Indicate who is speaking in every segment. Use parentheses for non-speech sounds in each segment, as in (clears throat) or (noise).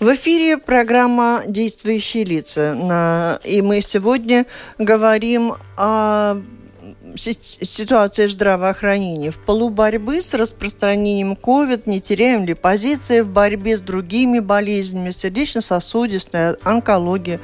Speaker 1: В эфире программа «Действующие лица». И мы сегодня говорим о ситуации в здравоохранении. В полу борьбы с распространением COVID не теряем ли позиции в борьбе с другими болезнями, сердечно-сосудистой, онкологией.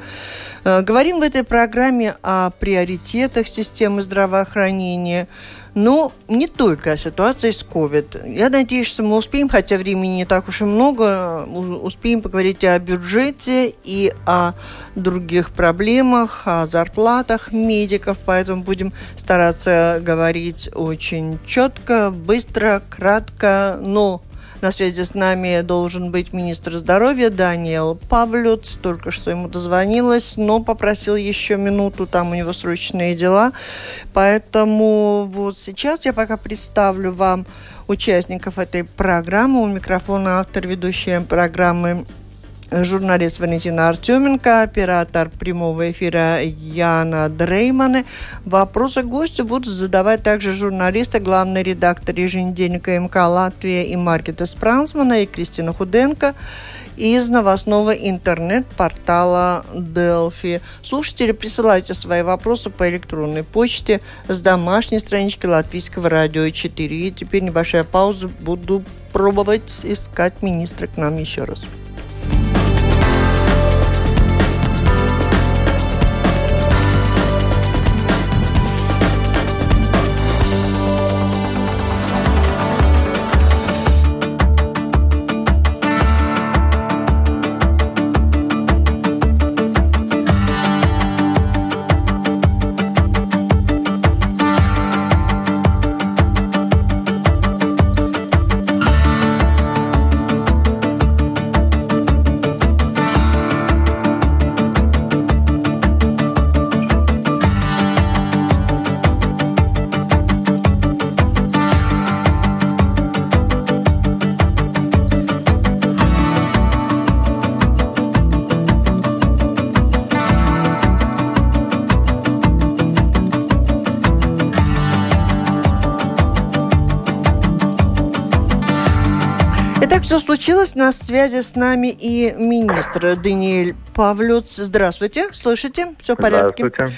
Speaker 1: Э, говорим в этой программе о приоритетах системы здравоохранения – но не только о ситуации с COVID. Я надеюсь, что мы успеем, хотя времени не так уж и много, успеем поговорить о бюджете и о других проблемах, о зарплатах медиков, поэтому будем стараться говорить очень четко, быстро, кратко, но на связи с нами должен быть министр здоровья Даниэл Павлюц. Только что ему дозвонилась, но попросил еще минуту, там у него срочные дела. Поэтому вот сейчас я пока представлю вам участников этой программы. У микрофона автор ведущая программы журналист Валентина Артеменко, оператор прямого эфира Яна Дреймане. Вопросы гостю будут задавать также журналисты, главный редактор еженедельника МК «Латвия» и Маркета Спрансмана и Кристина Худенко из новостного интернет-портала Delphi. Слушатели, присылайте свои вопросы по электронной почте с домашней странички Латвийского радио 4. И теперь небольшая пауза. Буду пробовать искать министра к нам еще раз. Случилось. На связи с нами и министр Даниэль Павлюц. Здравствуйте, слышите? Все в порядке?
Speaker 2: Здравствуйте.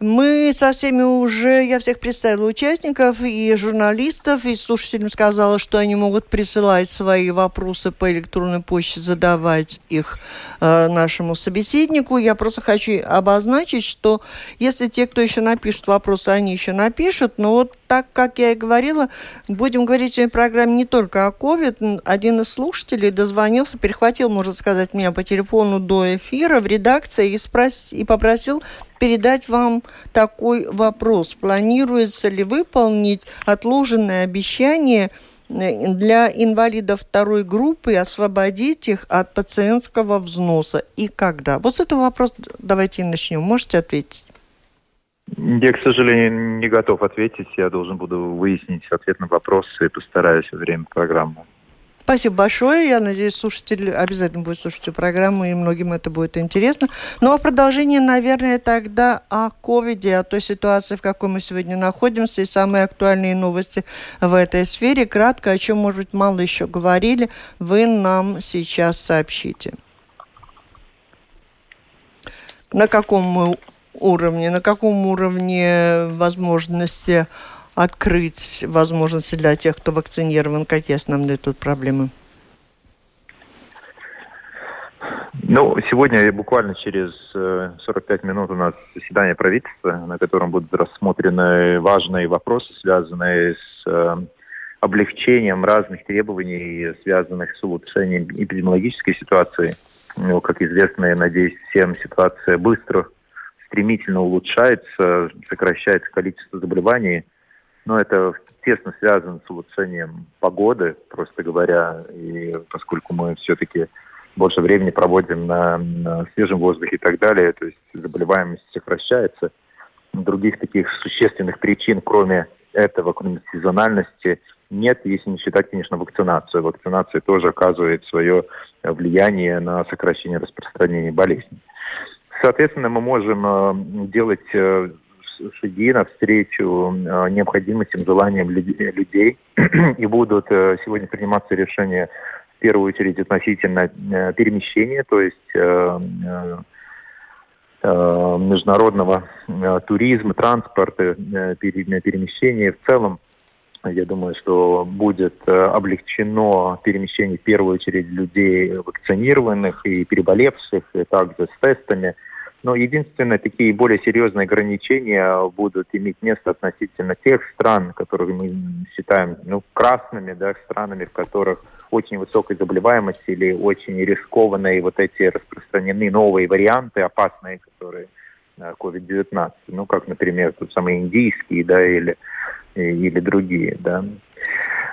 Speaker 1: Мы со всеми уже, я всех представила участников и журналистов, и слушателям сказала, что они могут присылать свои вопросы по электронной почте, задавать их э, нашему собеседнику. Я просто хочу обозначить, что если те, кто еще напишет вопросы, они еще напишут, но вот так, как я и говорила, будем говорить в этой программе не только о COVID. Один из слушателей дозвонился, перехватил, можно сказать, меня по телефону до эфира в редакции и, спрос... и попросил передать вам такой вопрос. Планируется ли выполнить отложенное обещание э, для инвалидов второй группы освободить их от пациентского взноса и когда? Вот с этого вопроса давайте начнем. Можете ответить?
Speaker 2: Я, к сожалению, не готов ответить. Я должен буду выяснить ответ на вопросы и постараюсь во время программы.
Speaker 1: Спасибо большое. Я надеюсь, слушатель обязательно будет слушать эту программу, и многим это будет интересно. Ну, а продолжение, наверное, тогда о ковиде, о той ситуации, в какой мы сегодня находимся, и самые актуальные новости в этой сфере. Кратко, о чем, может быть, мало еще говорили, вы нам сейчас сообщите. На каком мы уровне, на каком уровне возможности открыть возможности для тех, кто вакцинирован, какие основные тут проблемы?
Speaker 2: Ну, сегодня буквально через 45 э, минут у нас заседание правительства, на котором будут рассмотрены важные вопросы, связанные с э, облегчением разных требований, связанных с улучшением эпидемиологической ситуации. Ну, как известно, я надеюсь, всем ситуация быстро, стремительно улучшается, сокращается количество заболеваний – но это тесно связано с улучшением погоды, просто говоря, и поскольку мы все-таки больше времени проводим на, на свежем воздухе и так далее, то есть заболеваемость сокращается. Других таких существенных причин, кроме этого, кроме сезональности, нет, если не считать, конечно, вакцинацию. Вакцинация тоже оказывает свое влияние на сокращение распространения болезни. Соответственно, мы можем э, делать э, шаги навстречу э, необходимостям, желаниям людей, (clears throat) и будут сегодня приниматься решения в первую очередь относительно перемещения, то есть международного туризма, транспорта, перемещения в целом я думаю, что будет облегчено перемещение в первую очередь людей вакцинированных и переболевших, и также с тестами. Но единственное, такие более серьезные ограничения будут иметь место относительно тех стран, которые мы считаем ну, красными, да, странами, в которых очень высокая заболеваемость или очень рискованные вот эти распространены новые варианты опасные, которые COVID-19, э, ну, как, например, тут самые индийские, да, или или другие, да.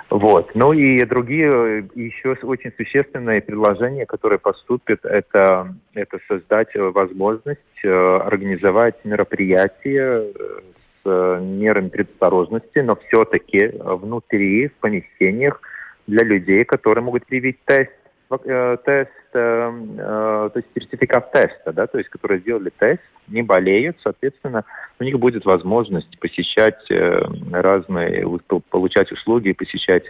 Speaker 2: Вот. Ну и другие еще очень существенные предложения, которые поступят, это, это создать возможность э, организовать мероприятия э, с мерами предосторожности, но все-таки внутри, в помещениях для людей, которые могут привить тест Э, тест, э, э, то есть сертификат теста, да, то есть которые сделали тест, не болеют, соответственно, у них будет возможность посещать разные, получать услуги, посещать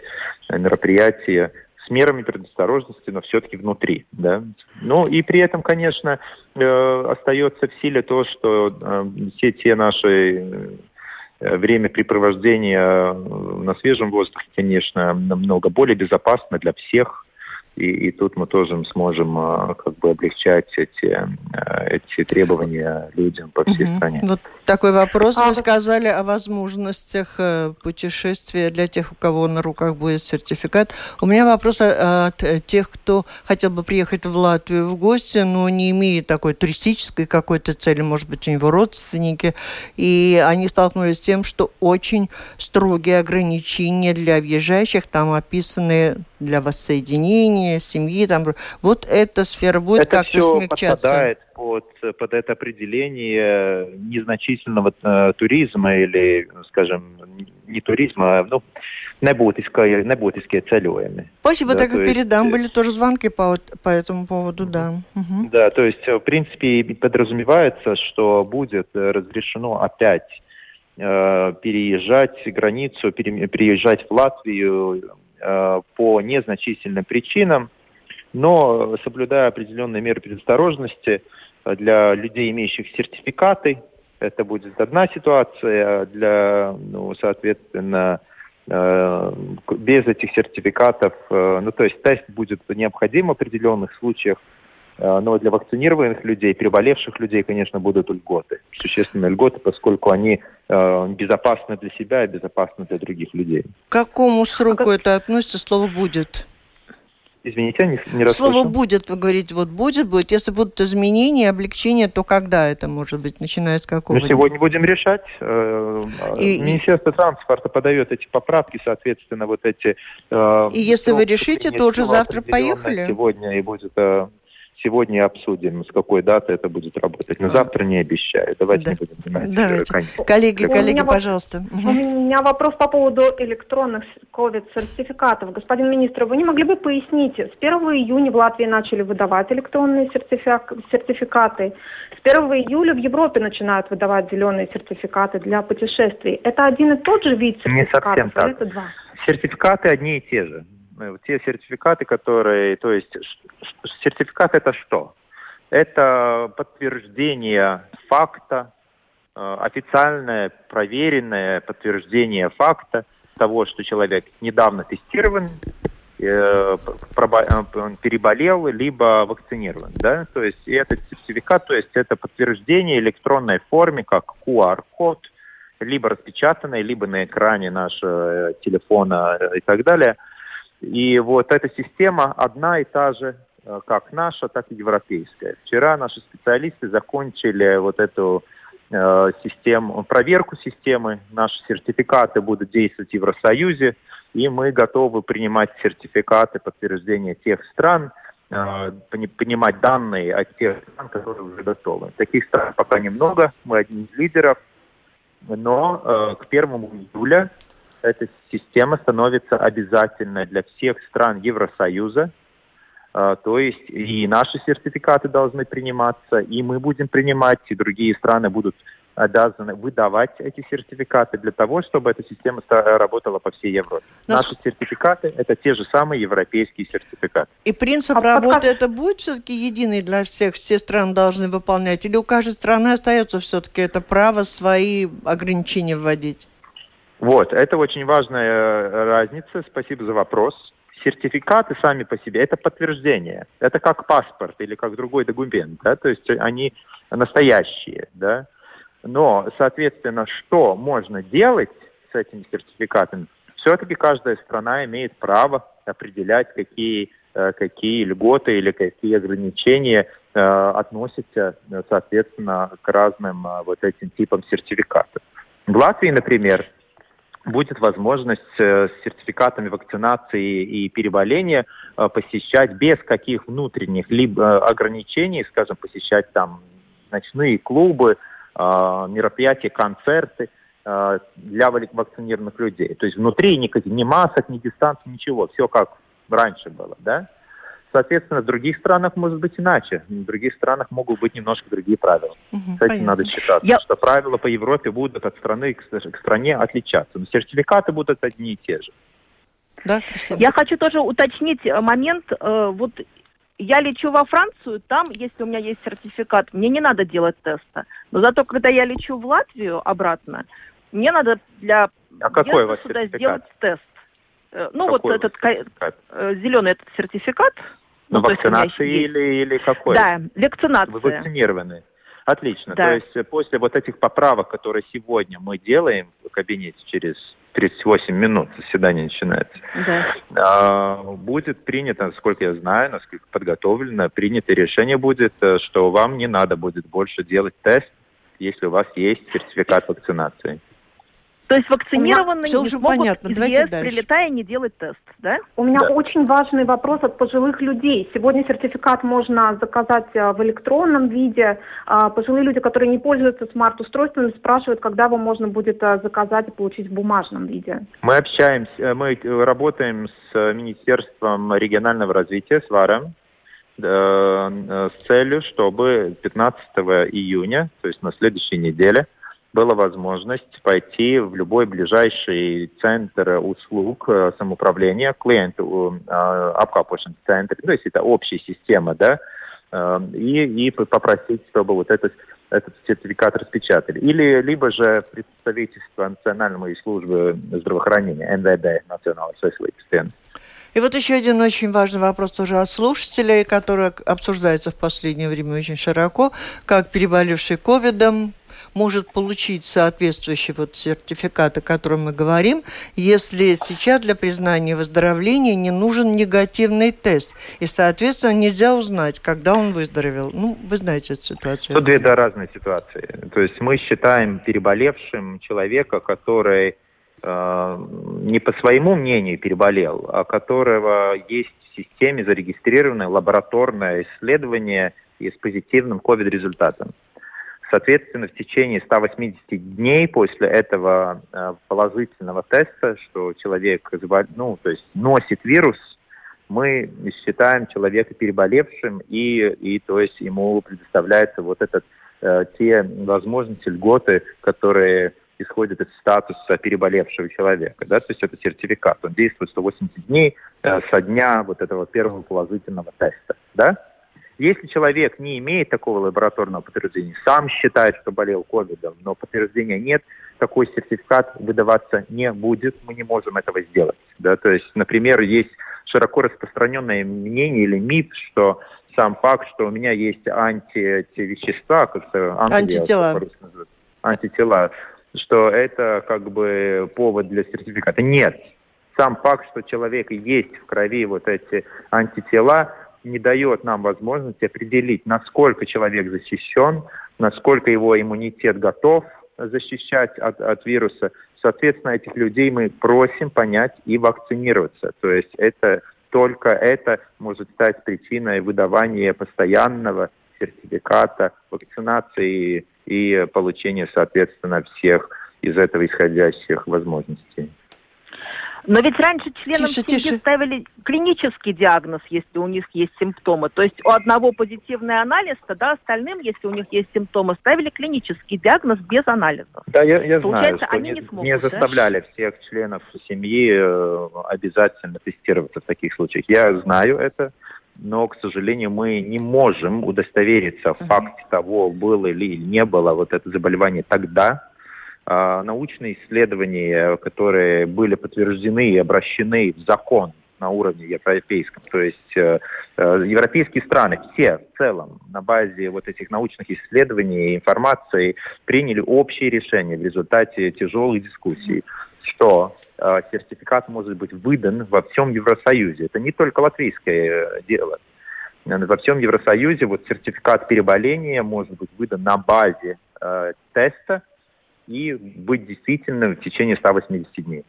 Speaker 2: мероприятия с мерами предосторожности, но все-таки внутри, да. Ну и при этом, конечно, остается в силе то, что все те наши времяпрепровождения на свежем воздухе, конечно, намного более безопасно для всех, и, и тут мы тоже сможем а, как бы облегчать эти, а, эти требования людям по всей угу. стране.
Speaker 1: Вот такой вопрос. А, Вы сказали о возможностях э, путешествия для тех, у кого на руках будет сертификат. У меня вопрос от тех, кто хотел бы приехать в Латвию в гости, но не имеет такой туристической какой-то цели, может быть, у него родственники, и они столкнулись с тем, что очень строгие ограничения для въезжающих там описаны для воссоединения семьи. Там, вот эта сфера будет
Speaker 2: это
Speaker 1: как-то смягчаться.
Speaker 2: Подпадает под, под это определение незначительного э, туризма или, скажем, не туризма, а ну, nebūtiskie, nebūtiskie ceļojumi.
Speaker 1: Спасибо, да, так как передам, есть, были тоже звонки по, по этому поводу, да.
Speaker 2: Угу. Да, то есть, в принципе, подразумевается, что будет разрешено опять э, переезжать границу, пере, переезжать в Латвию Э, по незначительным причинам, но соблюдая определенные меры предосторожности э, для людей, имеющих сертификаты. Это будет одна ситуация. Для, ну, соответственно, э, без этих сертификатов, ну, то есть тест будет необходим в определенных случаях, но для вакцинированных людей, переболевших людей, конечно, будут льготы, существенные льготы, поскольку они э, безопасны для себя и безопасны для других людей.
Speaker 1: К какому сроку а это относится, слово «будет»?
Speaker 2: Извините, я не, не
Speaker 1: расслышал. Слово «будет», вы говорите, вот «будет», «будет». Если будут изменения, облегчения, то когда это может быть? Начиная с какого?
Speaker 2: Ну, сегодня будем решать. Э, и, Министерство транспорта подает эти поправки, соответственно, вот эти...
Speaker 1: Э, и если вы решите, то уже завтра поехали?
Speaker 2: Сегодня и будет э, сегодня обсудим, с какой даты это будет работать. Но завтра не обещаю. Давайте да. не будем
Speaker 1: занимать. Давайте. Коллеги, у коллеги, пожалуйста.
Speaker 3: У меня вопрос по поводу электронных COVID-сертификатов. Господин министр, вы не могли бы пояснить, с 1 июня в Латвии начали выдавать электронные сертификаты, с 1 июля в Европе начинают выдавать зеленые сертификаты для путешествий. Это один и тот же вид сертификатов?
Speaker 2: Не совсем так. Это два? Сертификаты одни и те же. Э, те сертификаты, которые, то есть сертификат это что? Это подтверждение факта, э, официальное проверенное подтверждение факта того, что человек недавно тестирован, э, переболел, либо вакцинирован, да, то есть этот сертификат, то есть это подтверждение электронной форме, как QR-код, либо распечатанный, либо на экране нашего телефона и так далее – и вот эта система одна и та же, э, как наша, так и европейская. Вчера наши специалисты закончили вот эту э, систему, проверку системы. Наши сертификаты будут действовать в Евросоюзе, и мы готовы принимать сертификаты подтверждения тех стран, э, понимать данные от тех стран, которые уже готовы. Таких стран пока немного, мы одни из лидеров, но э, к 1 июля эта система становится обязательной для всех стран Евросоюза, э, то есть и наши сертификаты должны приниматься, и мы будем принимать, и другие страны будут обязаны выдавать эти сертификаты для того, чтобы эта система работала по всей Европе. Нас... Наши сертификаты – это те же самые европейские сертификаты.
Speaker 1: И принцип а работы как... это будет все-таки единый для всех? Все страны должны выполнять? Или у каждой страны остается все-таки это право свои ограничения вводить?
Speaker 2: Вот, это очень важная э, разница. Спасибо за вопрос. Сертификаты сами по себе – это подтверждение. Это как паспорт или как другой документ. Да? То есть они настоящие. Да? Но, соответственно, что можно делать с этими сертификатами? Все-таки каждая страна имеет право определять, какие, э, какие льготы или какие ограничения э, относятся, соответственно, к разным вот этим типам сертификатов. В Латвии, например, будет возможность с сертификатами вакцинации и переболения посещать без каких внутренних либо ограничений, скажем, посещать там ночные клубы, мероприятия, концерты для вакцинированных людей. То есть внутри никаких ни масок, ни дистанции, ничего. Все как раньше было, да? Соответственно, в других странах может быть иначе. В других странах могут быть немножко другие правила. Угу, С этим понятно. надо считаться, Я... что правила по Европе будут от страны к, к стране отличаться. Но сертификаты будут одни и те же.
Speaker 4: Да, Я хочу тоже уточнить э, момент. Э, вот я лечу во Францию, там, если у меня есть сертификат, мне не надо делать теста. Но зато, когда я лечу в Латвию обратно, мне надо для
Speaker 2: а какой у вас
Speaker 4: сюда сертификат? сделать тест. Э, ну, какой вот этот? Э, зеленый этот сертификат.
Speaker 2: Ну, вакцинации или, или какой?
Speaker 4: Да, вакцинация. Вы
Speaker 2: вакцинированы. Отлично. Да. То есть э, после вот этих поправок, которые сегодня мы делаем в кабинете через 38 минут заседание начинается, да. а, будет принято, насколько я знаю, насколько подготовлено, принято решение будет, что вам не надо будет больше делать тест, если у вас есть сертификат вакцинации.
Speaker 4: То есть вакцинированные все уже могут понятно. из ЕС, прилетая, не делать тест, да?
Speaker 3: У меня да. очень важный вопрос от пожилых людей. Сегодня сертификат можно заказать э, в электронном виде. А, пожилые люди, которые не пользуются смарт-устройствами, спрашивают, когда его можно будет э, заказать и получить в бумажном виде.
Speaker 2: Мы общаемся, э, мы работаем с Министерством регионального развития, с ВАРом, с целью, чтобы 15 июня, то есть на следующей неделе, была возможность пойти в любой ближайший центр услуг э, самоуправления, клиенту обкапывающий э, центр, то есть это общая система, да, э, и, и попросить, чтобы вот этот, этот сертификат распечатали. Или либо же представительство Национальной службы здравоохранения, НВД, Национальной Social
Speaker 1: И вот еще один очень важный вопрос тоже от слушателей, который обсуждается в последнее время очень широко, как переболевший ковидом может получить соответствующий вот сертификат, о котором мы говорим, если сейчас для признания выздоровления не нужен негативный тест. И, соответственно, нельзя узнать, когда он выздоровел. Ну, вы знаете эту ситуацию.
Speaker 2: Тут две да, разные ситуации. То есть мы считаем переболевшим человека, который э, не по своему мнению переболел, а которого есть в системе зарегистрированное лабораторное исследование и с позитивным COVID-результатом. Соответственно, в течение 180 дней после этого э, положительного теста, что человек ну, то есть носит вирус, мы считаем человека переболевшим, и, и то есть ему предоставляется вот этот, э, те возможности, льготы, которые исходят из статуса переболевшего человека. Да? То есть это сертификат. Он действует 180 дней э, со дня вот этого первого положительного теста. Да? Если человек не имеет такого лабораторного подтверждения, сам считает, что болел ковидом, но подтверждения нет, такой сертификат выдаваться не будет, мы не можем этого сделать. Да? То есть, например, есть широко распространенное мнение или миф, что сам факт, что у меня есть антивещества,
Speaker 1: антитела,
Speaker 2: антитела, что это как бы повод для сертификата. Нет. Сам факт, что человек есть в крови вот эти антитела, не дает нам возможности определить, насколько человек защищен, насколько его иммунитет готов защищать от, от вируса. Соответственно, этих людей мы просим понять и вакцинироваться. То есть это только это может стать причиной выдавания постоянного сертификата вакцинации и получения, соответственно, всех из этого исходящих возможностей.
Speaker 4: Но ведь раньше членам тише, семьи тише. ставили клинический диагноз, если у них есть симптомы. То есть у одного позитивный анализ, тогда остальным, если у них есть симптомы, ставили клинический диагноз без анализов.
Speaker 2: Да, я, я Получается, знаю, они не, не, смогут, не заставляли да? всех членов семьи э, обязательно тестироваться в таких случаях. Я знаю это, но, к сожалению, мы не можем удостовериться в факте того, было ли или не было вот это заболевание тогда, а, научные исследования, которые были подтверждены и обращены в закон на уровне европейском. То есть э, э, европейские страны все в целом на базе вот этих научных исследований и информации приняли общие решения в результате тяжелых дискуссий, что э, сертификат может быть выдан во всем Евросоюзе. Это не только латвийское дело. Во всем Евросоюзе вот сертификат переболения может быть выдан на базе э, теста, и быть действительным в течение 180 дней.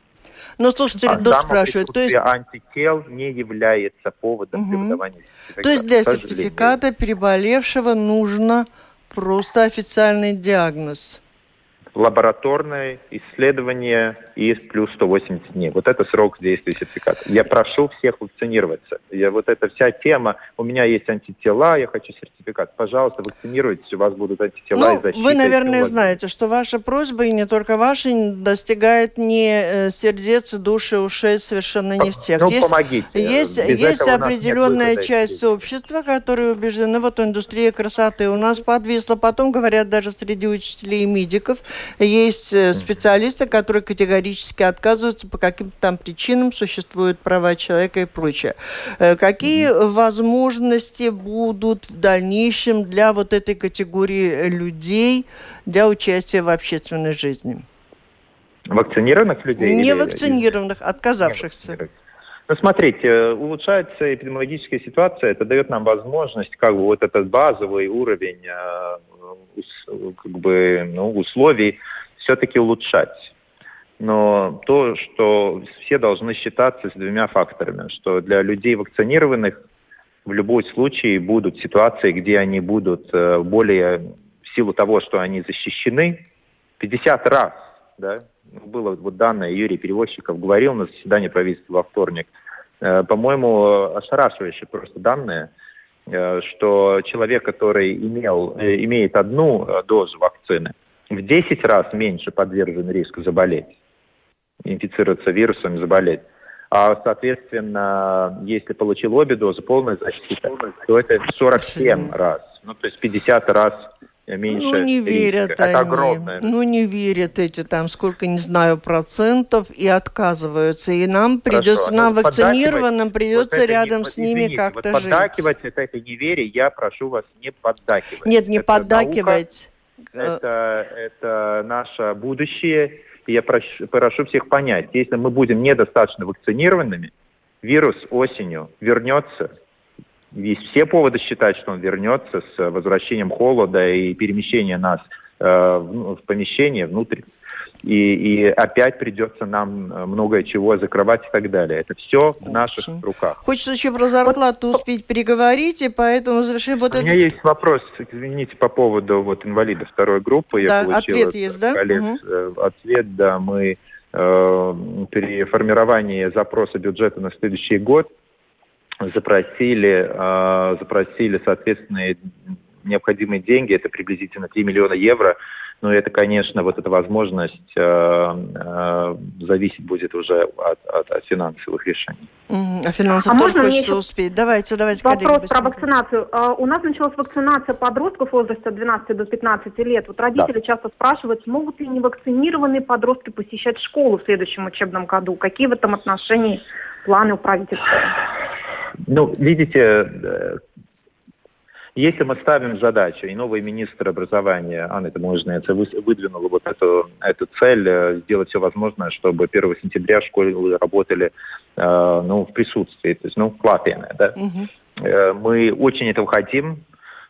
Speaker 1: Но слушайте, а спрашивает,
Speaker 2: то есть... антител не является поводом угу. для выдавания
Speaker 1: сертификата. То есть для сертификата переболевшего нужно просто официальный диагноз?
Speaker 2: Лабораторное исследование и плюс 180 дней. Вот это срок действия сертификата. Я прошу всех вакцинироваться. Я, вот эта вся тема, у меня есть антитела, я хочу сертификат. Пожалуйста, вакцинируйтесь, у вас будут антитела
Speaker 1: ну, и защита. Вы, наверное, знаете, что ваша просьба, и не только ваша, достигает не э, сердец, души, ушей совершенно не всех.
Speaker 2: Ну, есть, помогите.
Speaker 1: Есть, есть определенная часть общества, которые убеждены, вот индустрия красоты у нас подвисла. Потом говорят даже среди учителей и медиков, есть э, специалисты, которые категорически отказываются по каким-то там причинам, существуют права человека и прочее. Э, какие возможности будут в дальнейшем для вот этой категории людей для участия в общественной жизни?
Speaker 2: Вакцинированных людей?
Speaker 1: Не или... вакцинированных, отказавшихся.
Speaker 2: Ну, смотрите, улучшается эпидемиологическая ситуация, это дает нам возможность, как бы, вот этот базовый уровень э, как бы, ну, условий все-таки улучшать. Но то, что все должны считаться с двумя факторами, что для людей вакцинированных в любом случае будут ситуации, где они будут э, более, в силу того, что они защищены, 50 раз, да, было вот данное, Юрий Перевозчиков говорил на заседании правительства во вторник, э, по-моему, ошарашивающие просто данные, э, что человек, который имел, э, имеет одну дозу вакцины, в 10 раз меньше подвержен риску заболеть, инфицироваться вирусом заболеть. А, соответственно, если получил обе дозы, полная защита, то это 47 раз. Ну, то есть 50 раз меньше
Speaker 1: Ну, не верят риска.
Speaker 2: они. Это огромное.
Speaker 1: Ну, не верят эти там, сколько, не знаю, процентов, и отказываются. И нам придется, Хорошо. нам ну, вакцинированным придется вот рядом не, с ними извините, как-то
Speaker 2: вот жить. Поддакивать это, это неверие, я прошу вас не поддакивать.
Speaker 1: Нет, не это поддакивать.
Speaker 2: Наука, это, это наше будущее. И я прошу, прошу всех понять, если мы будем недостаточно вакцинированными, вирус осенью вернется, есть все поводы считать, что он вернется с возвращением холода и перемещения нас э, в, в помещение внутрь. И, и опять придется нам э, многое чего закрывать и так далее. Это все в наших руках.
Speaker 1: Хочется еще про зарплату вот, успеть переговорить, и поэтому завершим вот
Speaker 2: У
Speaker 1: это...
Speaker 2: меня есть вопрос, извините, по поводу вот инвалидов второй группы.
Speaker 1: Да, Я получил ответ есть, да?
Speaker 2: Коллег, угу. Ответ, да, мы э, при формировании запроса бюджета на следующий год запросили, э, запросили соответственные необходимые деньги, это приблизительно 3 миллиона евро, но это, конечно, вот эта возможность э, э, зависеть будет уже от, от, от финансовых решений.
Speaker 1: Mm, а финансов а тоже хочется успеть. Давайте, давайте.
Speaker 3: Вопрос про вакцинацию. Uh, у нас началась вакцинация подростков в возрасте от 12 до 15 лет. Вот родители да. часто спрашивают, смогут ли невакцинированные подростки посещать школу в следующем учебном году? Какие в этом отношении планы у правительства?
Speaker 2: Ну, видите, э, если мы ставим задачу, и новый министр образования Анна Таможница выдвинула вот эту, эту цель, э, сделать все возможное, чтобы 1 сентября школы работали э, ну, в присутствии, то есть, ну, клапены, да. Угу. Мы очень этого хотим.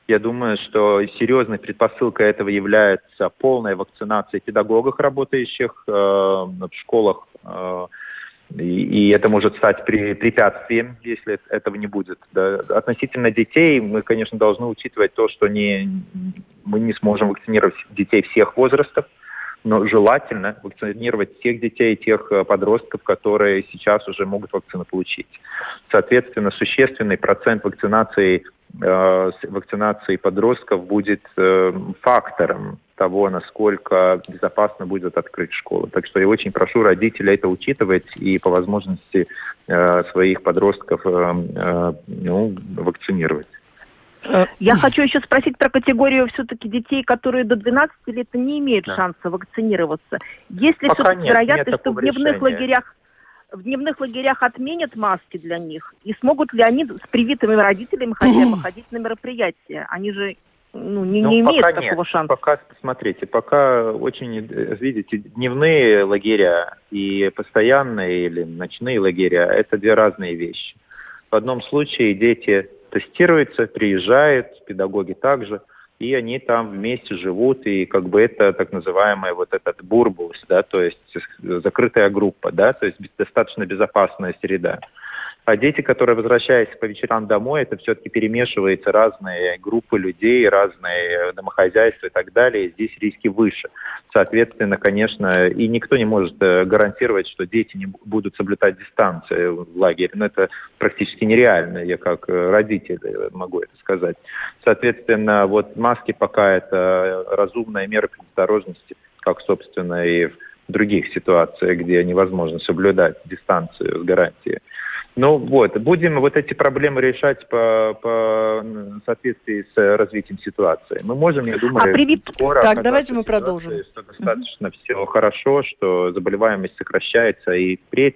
Speaker 2: Я думаю, что серьезной предпосылкой этого является полная вакцинация педагогов, работающих в школах И, и это может стать при, препятствием, если этого не будет. Да. Относительно детей мы, конечно, должны учитывать то, что не, мы не сможем вакцинировать детей всех возрастов, но желательно вакцинировать тех детей, тех э, подростков, которые сейчас уже могут вакцину получить. Соответственно, существенный процент вакцинации, э, вакцинации подростков будет э, фактором того, насколько безопасно будет открыть школу. Так что я очень прошу родителей это учитывать и по возможности э, своих подростков э, э, ну, вакцинировать.
Speaker 4: Э, Я хочу еще спросить про категорию все-таки детей, которые до 12 лет не имеют да. шанса вакцинироваться. Есть ли все-таки вероятность, что в дневных решения. лагерях в дневных лагерях отменят маски для них? И смогут ли они с привитыми родителями хотя бы ходить на мероприятия? Они же ну, не, ну, не имеют такого нет. шанса.
Speaker 2: Пока, смотрите, пока очень, видите, дневные лагеря и постоянные или ночные лагеря – это две разные вещи. В одном случае дети тестируется, приезжает, педагоги также, и они там вместе живут, и как бы это так называемый вот этот бурбус, да, то есть закрытая группа, да, то есть достаточно безопасная среда. А дети, которые возвращаются по вечерам домой, это все-таки перемешиваются разные группы людей, разные домохозяйства и так далее. Здесь риски выше. Соответственно, конечно, и никто не может э, гарантировать, что дети не будут соблюдать дистанцию в лагере. Но это практически нереально, я как э, родитель э, могу это сказать. Соответственно, вот маски пока это разумная мера предосторожности, как, собственно, и в других ситуациях, где невозможно соблюдать дистанцию с гарантией. Ну вот, будем вот эти проблемы решать по, по соответствии с развитием ситуации. Мы можем, я думаю,
Speaker 1: а привит... скоро... Так, давайте мы продолжим.
Speaker 2: Что достаточно mm-hmm. все хорошо, что заболеваемость сокращается и впредь.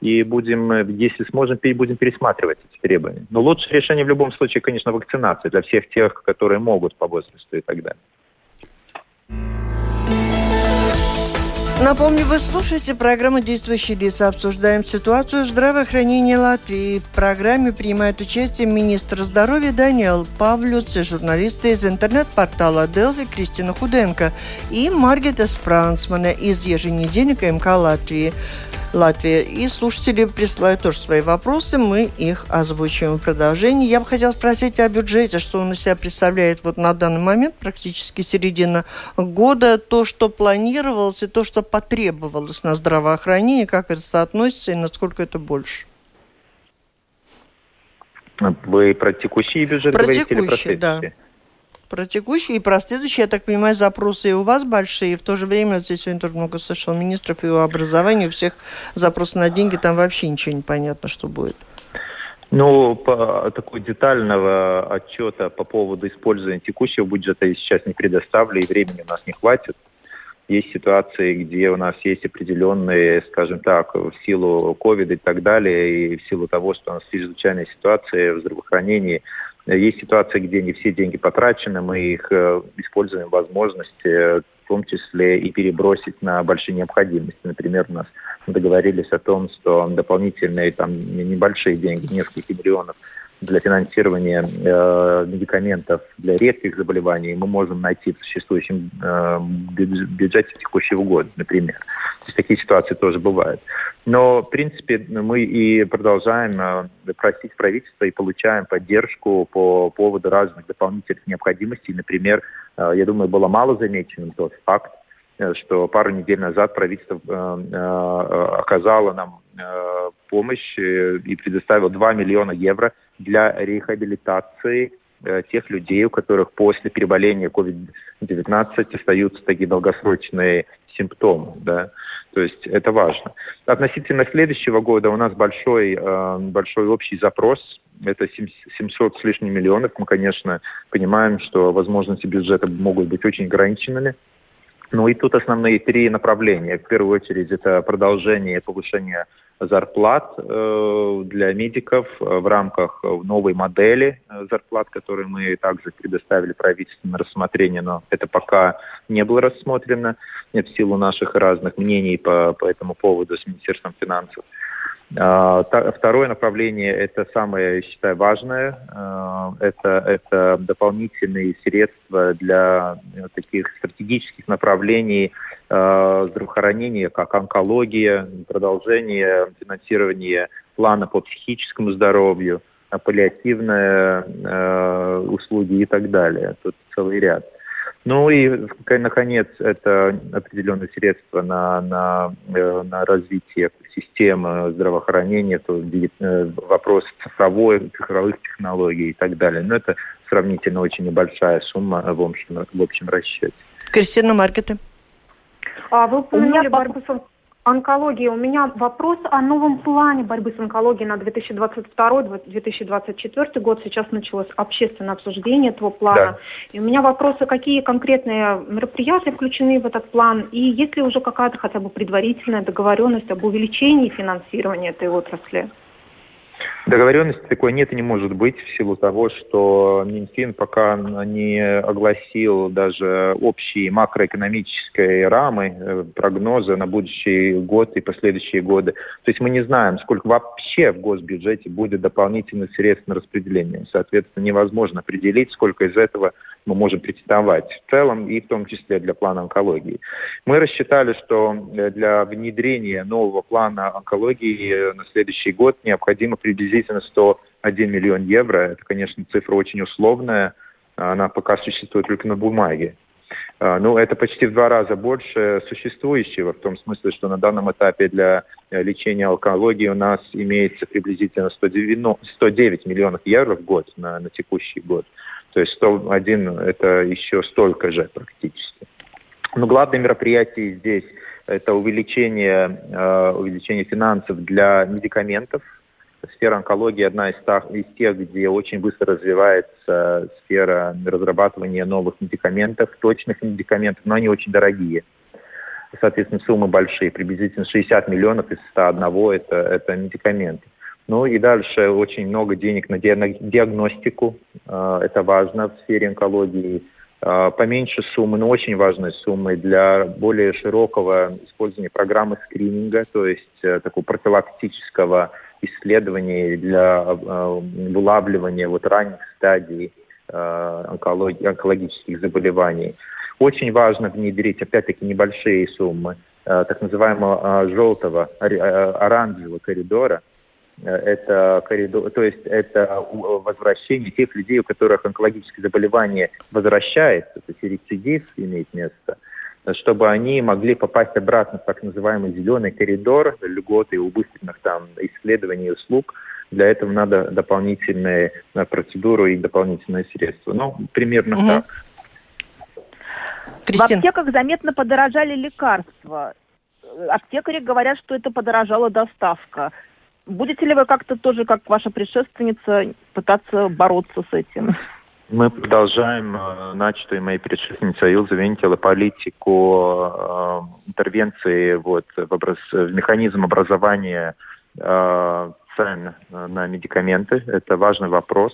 Speaker 2: И будем, если сможем, будем пересматривать эти требования. Но лучшее решение в любом случае, конечно, вакцинация для всех тех, которые могут по возрасту и так далее.
Speaker 1: Напомню, вы слушаете программу «Действующие лица». Обсуждаем ситуацию здравоохранения Латвии. В программе принимает участие министр здоровья Даниэл Павлюц и журналисты из интернет-портала Делфи Кристина Худенко и Маргита Спрансмана из еженедельника МК Латвии. Латвия. И слушатели присылают тоже свои вопросы, мы их озвучиваем в продолжении. Я бы хотела спросить о бюджете, что он из себя представляет вот на данный момент, практически середина года, то, что планировалось и то, что потребовалось на здравоохранение, как это соотносится и насколько это больше?
Speaker 2: Вы про текущий бюджет
Speaker 1: про
Speaker 2: говорите
Speaker 1: текущий, или про следующий? Да про текущие и про следующие, я так понимаю, запросы и у вас большие, и в то же время вот здесь сегодня тоже много слышал министров и у образования, у всех запросы на деньги, там вообще ничего не понятно, что будет.
Speaker 2: Ну, по такой детального отчета по поводу использования текущего бюджета я сейчас не предоставлю, и времени у нас не хватит. Есть ситуации, где у нас есть определенные, скажем так, в силу ковида и так далее, и в силу того, что у нас чрезвычайная ситуация в здравоохранении, есть ситуации, где не все деньги потрачены, мы их э, используем возможности, в том числе и перебросить на большие необходимости. Например, у нас договорились о том, что дополнительные там небольшие деньги, несколько миллионов для финансирования э, медикаментов для редких заболеваний мы можем найти в существующем э, бюджете текущего года, например. То есть такие ситуации тоже бывают. Но, в принципе, мы и продолжаем э, просить правительство и получаем поддержку по поводу разных дополнительных необходимостей. Например, э, я думаю, было мало замеченным тот факт, э, что пару недель назад правительство э, э, оказало нам э, помощь и предоставило 2 миллиона евро для реабилитации э, тех людей, у которых после переболения COVID-19 остаются такие долгосрочные симптомы. Да? То есть это важно. Относительно следующего года у нас большой, э, большой общий запрос. Это 700 с лишним миллионов. Мы, конечно, понимаем, что возможности бюджета могут быть очень ограниченными. Ну и тут основные три направления. В первую очередь это продолжение повышения зарплат э, для медиков в рамках новой модели э, зарплат, которые мы также предоставили правительству на рассмотрение, но это пока не было рассмотрено в силу наших разных мнений по, по этому поводу с Министерством финансов. Второе направление – это самое, я считаю, важное. Это, это дополнительные средства для таких стратегических направлений э, здравоохранения, как онкология, продолжение финансирования плана по психическому здоровью, паллиативные э, услуги и так далее. Тут целый ряд. Ну и, наконец, это определенные средства на, на, э, на развитие системы здравоохранения, то э, вопрос цифровой, цифровых технологий и так далее. Но это сравнительно очень небольшая сумма в общем, в общем расчете.
Speaker 1: Кристина Маркета.
Speaker 3: А вы упомянули борьбу с онкологии. У меня вопрос о новом плане борьбы с онкологией на 2022-2024 год. Сейчас началось общественное обсуждение этого плана. Да. И у меня вопросы, какие конкретные мероприятия включены в этот план, и есть ли уже какая-то хотя бы предварительная договоренность об увеличении финансирования этой отрасли?
Speaker 2: Договоренности такой нет и не может быть в силу того, что Минфин пока не огласил даже общие макроэкономические рамы, э, прогнозы на будущий год и последующие годы. То есть мы не знаем, сколько вообще в госбюджете будет дополнительных средств на распределение. Соответственно, невозможно определить, сколько из этого мы можем претендовать в целом и в том числе для плана онкологии. Мы рассчитали, что э, для внедрения нового плана онкологии э, на следующий год необходимо приблизительно 101 миллион евро. Это, конечно, цифра очень условная, она пока существует только на бумаге. А, ну, это почти в два раза больше существующего, в том смысле, что на данном этапе для э, лечения онкологии у нас имеется приблизительно 109, 109 миллионов евро в год на, на текущий год. То есть 101 – это еще столько же практически. Но главное мероприятие здесь – это увеличение, э, увеличение финансов для медикаментов. Сфера онкологии одна из, из тех, где очень быстро развивается сфера разрабатывания новых медикаментов, точных медикаментов, но они очень дорогие. Соответственно, суммы большие, приблизительно 60 миллионов из 101 это, это медикаменты. Ну и дальше очень много денег на диагностику. А, это важно в сфере онкологии. А, поменьше суммы, но очень важные суммы для более широкого использования программы скрининга, то есть э, такого профилактического исследования для а, вылавливания вот ранних стадий онкологии, онкологических заболеваний. Очень важно внедрить, опять-таки, небольшие суммы так называемого желтого, оранжевого коридора, Э, это коридор, то есть это возвращение тех людей, у которых онкологическое заболевание возвращается, то есть рецидив имеет место, чтобы они могли попасть обратно в так называемый зеленый коридор льготы и убыстренных там исследований и услуг. Для этого надо дополнительные э, процедуры и дополнительные средства. Ну, примерно угу. так.
Speaker 4: Кристин. В аптеках заметно подорожали лекарства. Аптекари говорят, что это подорожала доставка. Будете ли вы как-то тоже, как ваша предшественница, пытаться бороться с этим?
Speaker 2: Мы продолжаем э, начатую моей предшественницей Илза Вентила политику э, интервенции вот, в, образ... в механизм образования э, цен на медикаменты. Это важный вопрос.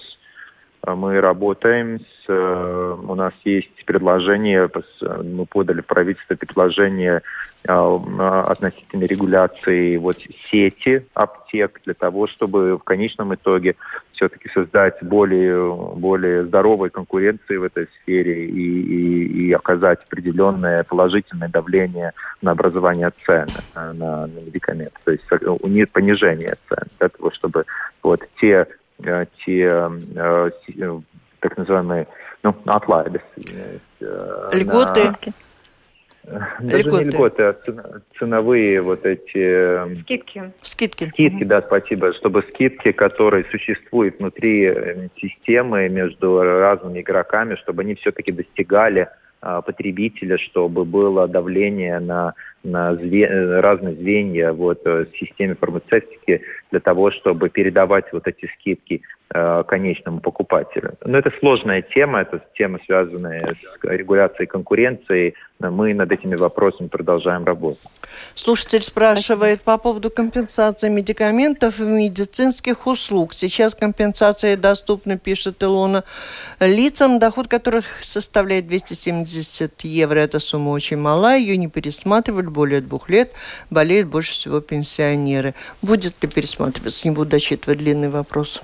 Speaker 2: Мы работаем с... Э, у нас есть предложение, мы подали в правительство предложение э, относительно регуляции вот сети аптек для того, чтобы в конечном итоге все-таки создать более, более здоровой конкуренции в этой сфере и, и, и оказать определенное положительное давление на образование цен на, на медикаменты. То есть у них понижение цен для того, чтобы вот те Э, те э, э, так называемые ну, отлайды.
Speaker 1: Льготы.
Speaker 2: Даже льготы. не льготы, а ценовые вот эти...
Speaker 3: Скидки.
Speaker 1: Скидки.
Speaker 2: Скидки, да, спасибо. Чтобы скидки, которые существуют внутри системы между разными игроками, чтобы они все-таки достигали а, потребителя, чтобы было давление на, на зве, разные звенья вот, в системе фармацевтики для того, чтобы передавать вот эти скидки э, конечному покупателю. Но это сложная тема, это тема, связанная с регуляцией конкуренции. Мы над этими вопросами продолжаем работать.
Speaker 1: Слушатель спрашивает по поводу компенсации медикаментов и медицинских услуг. Сейчас компенсация доступна, пишет Илона, лицам, доход которых составляет 270 евро. Эта сумма очень мала, ее не пересматривали более двух лет. Болеют больше всего пенсионеры. Будет ли пересматриваться? Не буду досчитывать длинный вопрос.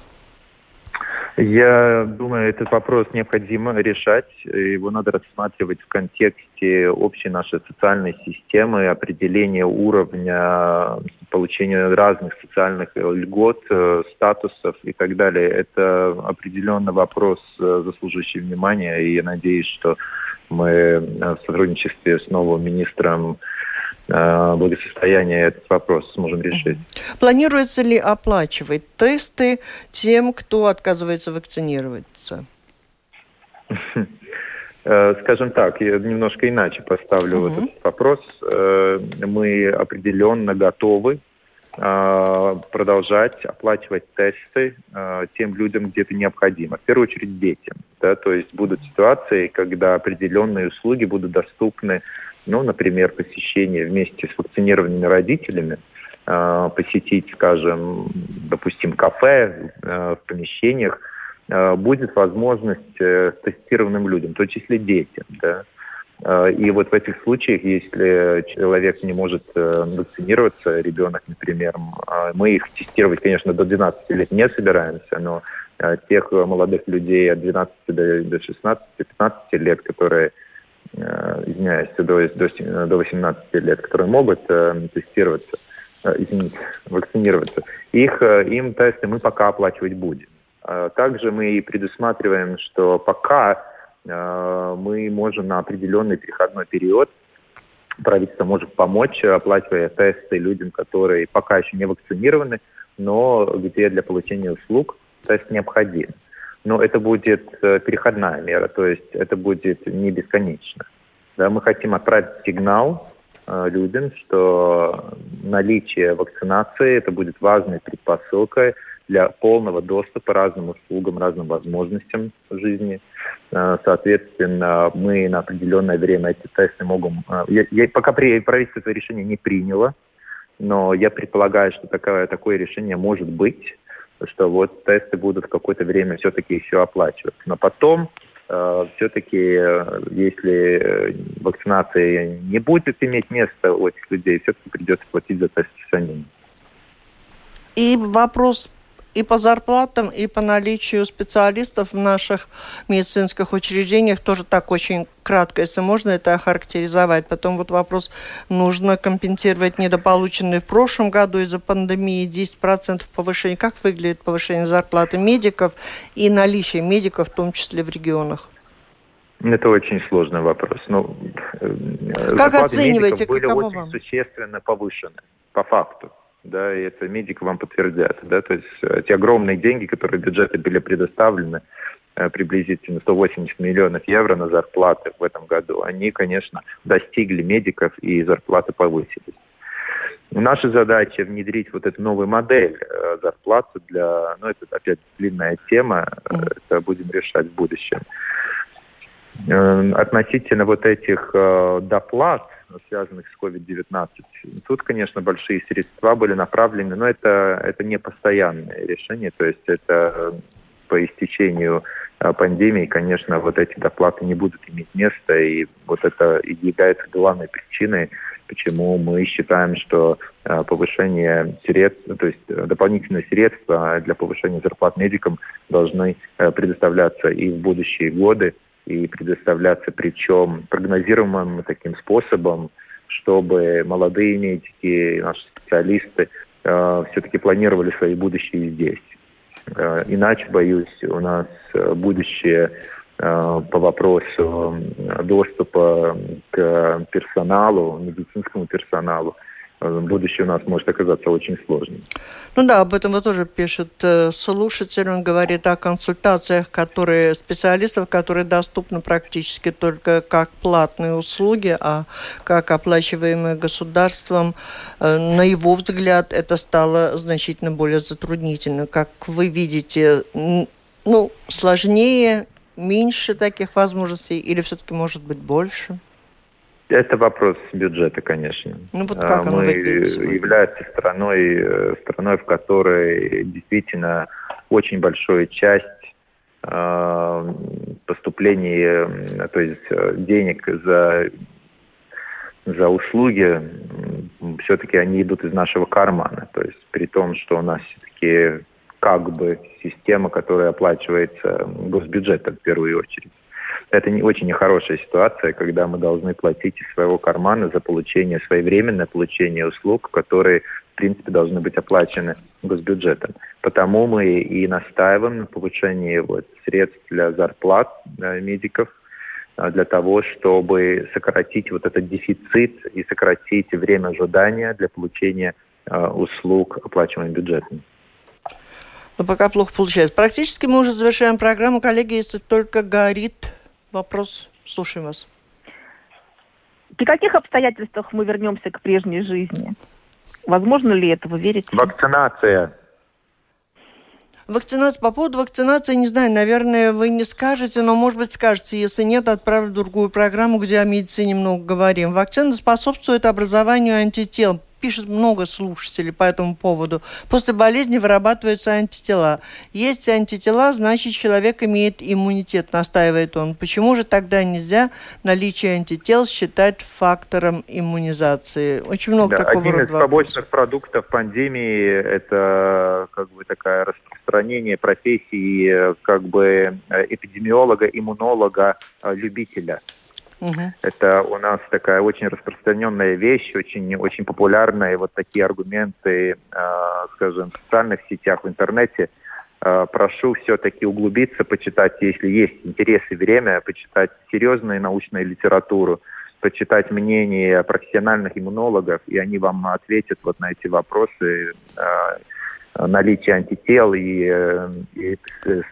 Speaker 2: Я думаю, этот вопрос необходимо решать. Его надо рассматривать в контексте общей нашей социальной системы, определения уровня получения разных социальных льгот, э, статусов и так далее. Это определенно вопрос, э, заслуживающий внимания, и я надеюсь, что мы э, в сотрудничестве с новым министром благосостояния этот вопрос сможем решить.
Speaker 1: Планируется ли оплачивать тесты тем, кто отказывается вакцинироваться?
Speaker 2: Э, скажем так, я немножко иначе поставлю угу. этот вопрос. Э, мы определенно готовы продолжать оплачивать тесты тем людям, где это необходимо. В первую очередь детям. Да, то есть будут ситуации, когда определенные услуги будут доступны ну, например, посещение вместе с вакцинированными родителями, э, посетить, скажем, допустим, кафе э, в помещениях, э, будет возможность э, тестированным людям, в том числе детям. Да? И вот в этих случаях, если человек не может э, вакцинироваться, ребенок, например, мы их тестировать, конечно, до 12 лет не собираемся, но тех молодых людей от 12 до 16-15 лет, которые извиняюсь, до, до, до 18 лет, которые могут э, тестироваться, э, извините, (laughs) вакцинироваться, их, э, им тесты мы пока оплачивать будем. Э, также мы предусматриваем, что пока э, мы можем на определенный переходной период правительство может помочь, оплачивая тесты людям, которые пока еще не вакцинированы, но где для получения услуг тест необходим но это будет э, переходная мера, то есть это будет не бесконечно. Да, мы хотим отправить сигнал э, людям, что наличие вакцинации это будет важной предпосылкой для полного доступа разным услугам, разным возможностям в жизни. Э, соответственно, мы на определенное время эти тесты могем... Э, я, я, пока правительство это решение не приняло, но я предполагаю, что такое, такое решение может быть что вот тесты будут какое-то время все-таки еще оплачиваться. Но потом э, все-таки, э, если э, вакцинация не будет иметь места у этих людей, все-таки придется платить за тесты самим.
Speaker 1: И вопрос и по зарплатам, и по наличию специалистов в наших медицинских учреждениях тоже так очень кратко, если можно это охарактеризовать. Потом вот вопрос, нужно компенсировать недополученные в прошлом году из-за пандемии 10% повышения. Как выглядит повышение зарплаты медиков и наличие медиков, в том числе в регионах?
Speaker 2: Это очень сложный вопрос. Ну,
Speaker 1: э, как оцениваете,
Speaker 2: были очень вам? существенно повышены, по факту да, и это медики вам подтвердят, да, то есть э, те огромные деньги, которые бюджеты были предоставлены, э, приблизительно 180 миллионов евро на зарплаты в этом году, они, конечно, достигли медиков и зарплаты повысились. Наша задача внедрить вот эту новую модель э, зарплаты для, ну это опять длинная тема, это будем решать в будущем. Относительно вот этих доплат, связанных с COVID-19. Тут, конечно, большие средства были направлены, но это, это не постоянное решение, то есть это э, по истечению э, пандемии, конечно, вот эти доплаты не будут иметь места, и вот это и является главной причиной, почему мы считаем, что э, повышение средств, то есть дополнительные средства для повышения зарплат медикам должны предоставляться и в будущие годы, и предоставляться причем прогнозируемым таким способом, чтобы молодые медики, наши специалисты э, все-таки планировали свои будущее здесь. Э, иначе, боюсь, у нас э, будущее э, по вопросу доступа к персоналу, медицинскому персоналу, Э, будущее у нас может оказаться очень сложным.
Speaker 1: Ну да, об этом вот тоже пишет э, слушатель. Он говорит о консультациях, которые специалистов, которые доступны практически только как платные услуги, а как оплачиваемые государством. Э, на его взгляд, это стало значительно более затруднительно. Как вы видите, ну, сложнее, меньше таких возможностей или все-таки может быть больше?
Speaker 2: Это вопрос бюджета, конечно.
Speaker 1: Ну вот как
Speaker 2: Мы являемся страной, э, страной, в которой действительно очень большая часть э, поступлений, то есть э, денег за за услуги, все-таки они идут из нашего кармана. То есть при том, что у нас все-таки как бы система, которая оплачивается госбюджетом в первую очередь. Это не очень нехорошая ситуация, когда мы должны платить из своего кармана за получение, своевременное получение услуг, которые, в принципе, должны быть оплачены госбюджетом. Потому мы и настаиваем на повышении вот, средств для зарплат э, медиков, э, для того, чтобы сократить вот этот дефицит и сократить время ожидания для получения э, услуг, оплачиваемых бюджетом.
Speaker 1: Но пока плохо получается. Практически мы уже завершаем программу. Коллеги, если только горит вопрос. Слушаем вас.
Speaker 4: При каких обстоятельствах мы вернемся к прежней жизни? Возможно ли это, вы верите?
Speaker 2: Вакцинация.
Speaker 1: Вакцинация, по поводу вакцинации, не знаю, наверное, вы не скажете, но, может быть, скажете. Если нет, отправлю в другую программу, где о медицине много говорим. Вакцина способствует образованию антител пишет много слушателей по этому поводу. После болезни вырабатываются антитела. Есть антитела, значит, человек имеет иммунитет, настаивает он. Почему же тогда нельзя наличие антител считать фактором иммунизации? Очень много да, такого
Speaker 2: один рода из побочных продуктов пандемии – это как бы такая распространение профессии как бы эпидемиолога, иммунолога, любителя – Угу. Это у нас такая очень распространенная вещь, очень, очень популярная. Вот такие аргументы, э, скажем, в социальных сетях, в интернете. Э, прошу все-таки углубиться, почитать, если есть интерес и время, почитать серьезную научную литературу, почитать мнения профессиональных иммунологов, и они вам ответят вот на эти вопросы э, наличия антител и, э, и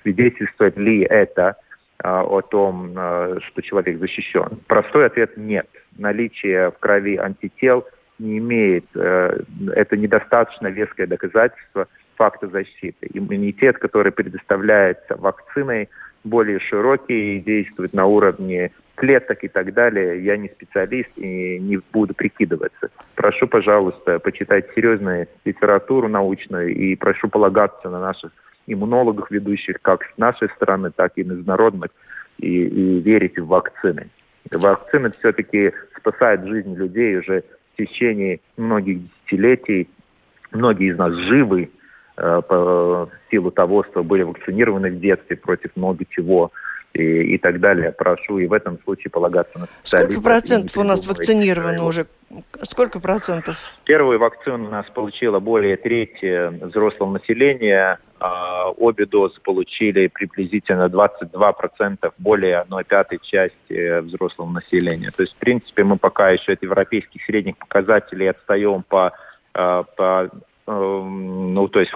Speaker 2: свидетельствует ли это о том, а, что человек защищен? Простой ответ – нет. Наличие в крови антител не имеет, э, это недостаточно веское доказательство факта защиты. Иммунитет, который предоставляется вакциной, более широкий и действует на уровне клеток и так далее. Я не специалист и не буду прикидываться. Прошу, пожалуйста, почитать серьезную литературу научную и прошу полагаться на наших иммунологов ведущих как с нашей стороны, так и международных, и, и верить в вакцины. Вакцины все-таки спасают жизнь людей уже в течение многих десятилетий. Многие из нас живы э, по силу того, что были вакцинированы в детстве против много чего и, и так далее. Прошу и в этом случае полагаться на.
Speaker 1: Сколько процентов у нас вакцинировано уже? Сколько процентов?
Speaker 2: Первую вакцину у нас получило более трети взрослого населения. А, обе дозы получили приблизительно 22%, более одной пятой части взрослого населения. То есть, в принципе, мы пока еще от европейских средних показателей отстаем по, а, по эм, ну, то есть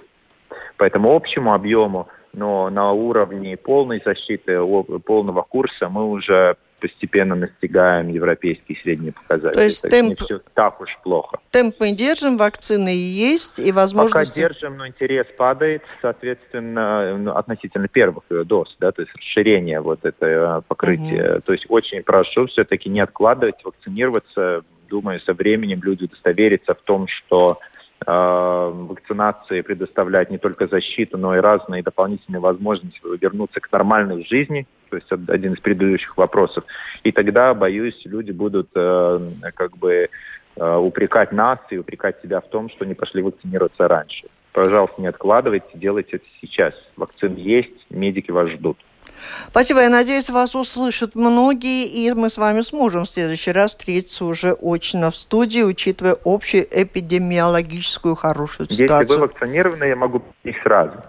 Speaker 2: по этому общему объему но на уровне полной защиты, полного курса мы уже постепенно достигаем европейские средние показатели.
Speaker 1: То есть так темп...
Speaker 2: не все так уж плохо.
Speaker 1: Темп мы держим, вакцины есть и возможности...
Speaker 2: Пока держим, но интерес падает, соответственно, ну, относительно первых доз, да, то есть расширение вот это покрытия. Угу. То есть очень прошу все-таки не откладывать, вакцинироваться. Думаю, со временем люди удостоверятся в том, что Э, вакцинации предоставляет не только защиту, но и разные дополнительные возможности вернуться к нормальной жизни, то есть один из предыдущих вопросов. И тогда, боюсь, люди будут э, как бы э, упрекать нас и упрекать себя в том, что не пошли вакцинироваться раньше. Пожалуйста, не откладывайте, делайте это сейчас. Вакцины есть, медики вас ждут.
Speaker 1: Спасибо. Я надеюсь, вас услышат многие, и мы с вами сможем в следующий раз встретиться уже очно в студии, учитывая общую эпидемиологическую хорошую ситуацию.
Speaker 2: Если вы вакцинированы, я могу их сразу.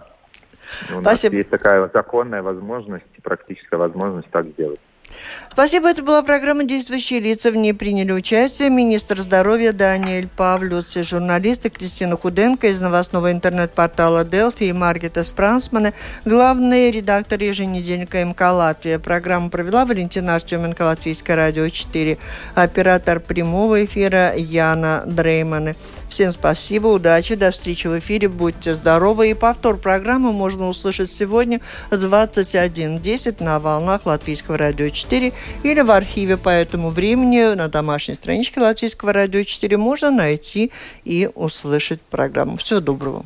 Speaker 2: У Спасибо. нас есть такая законная возможность, практическая возможность так сделать.
Speaker 1: Спасибо. Это была программа «Действующие лица». В ней приняли участие министр здоровья Даниэль Павлюц и журналисты Кристина Худенко из новостного интернет-портала «Делфи» и Маргита Спрансмана, главный редактор еженедельника МК «Латвия». Программу провела Валентина Артеменко, Латвийское радио 4, оператор прямого эфира Яна Дреймана. Всем спасибо, удачи, до встречи в эфире, будьте здоровы. И повтор программы можно услышать сегодня в 21.10 на волнах Латвийского радио 4 или в архиве по этому времени на домашней страничке Латвийского радио 4 можно найти и услышать программу. Всего доброго.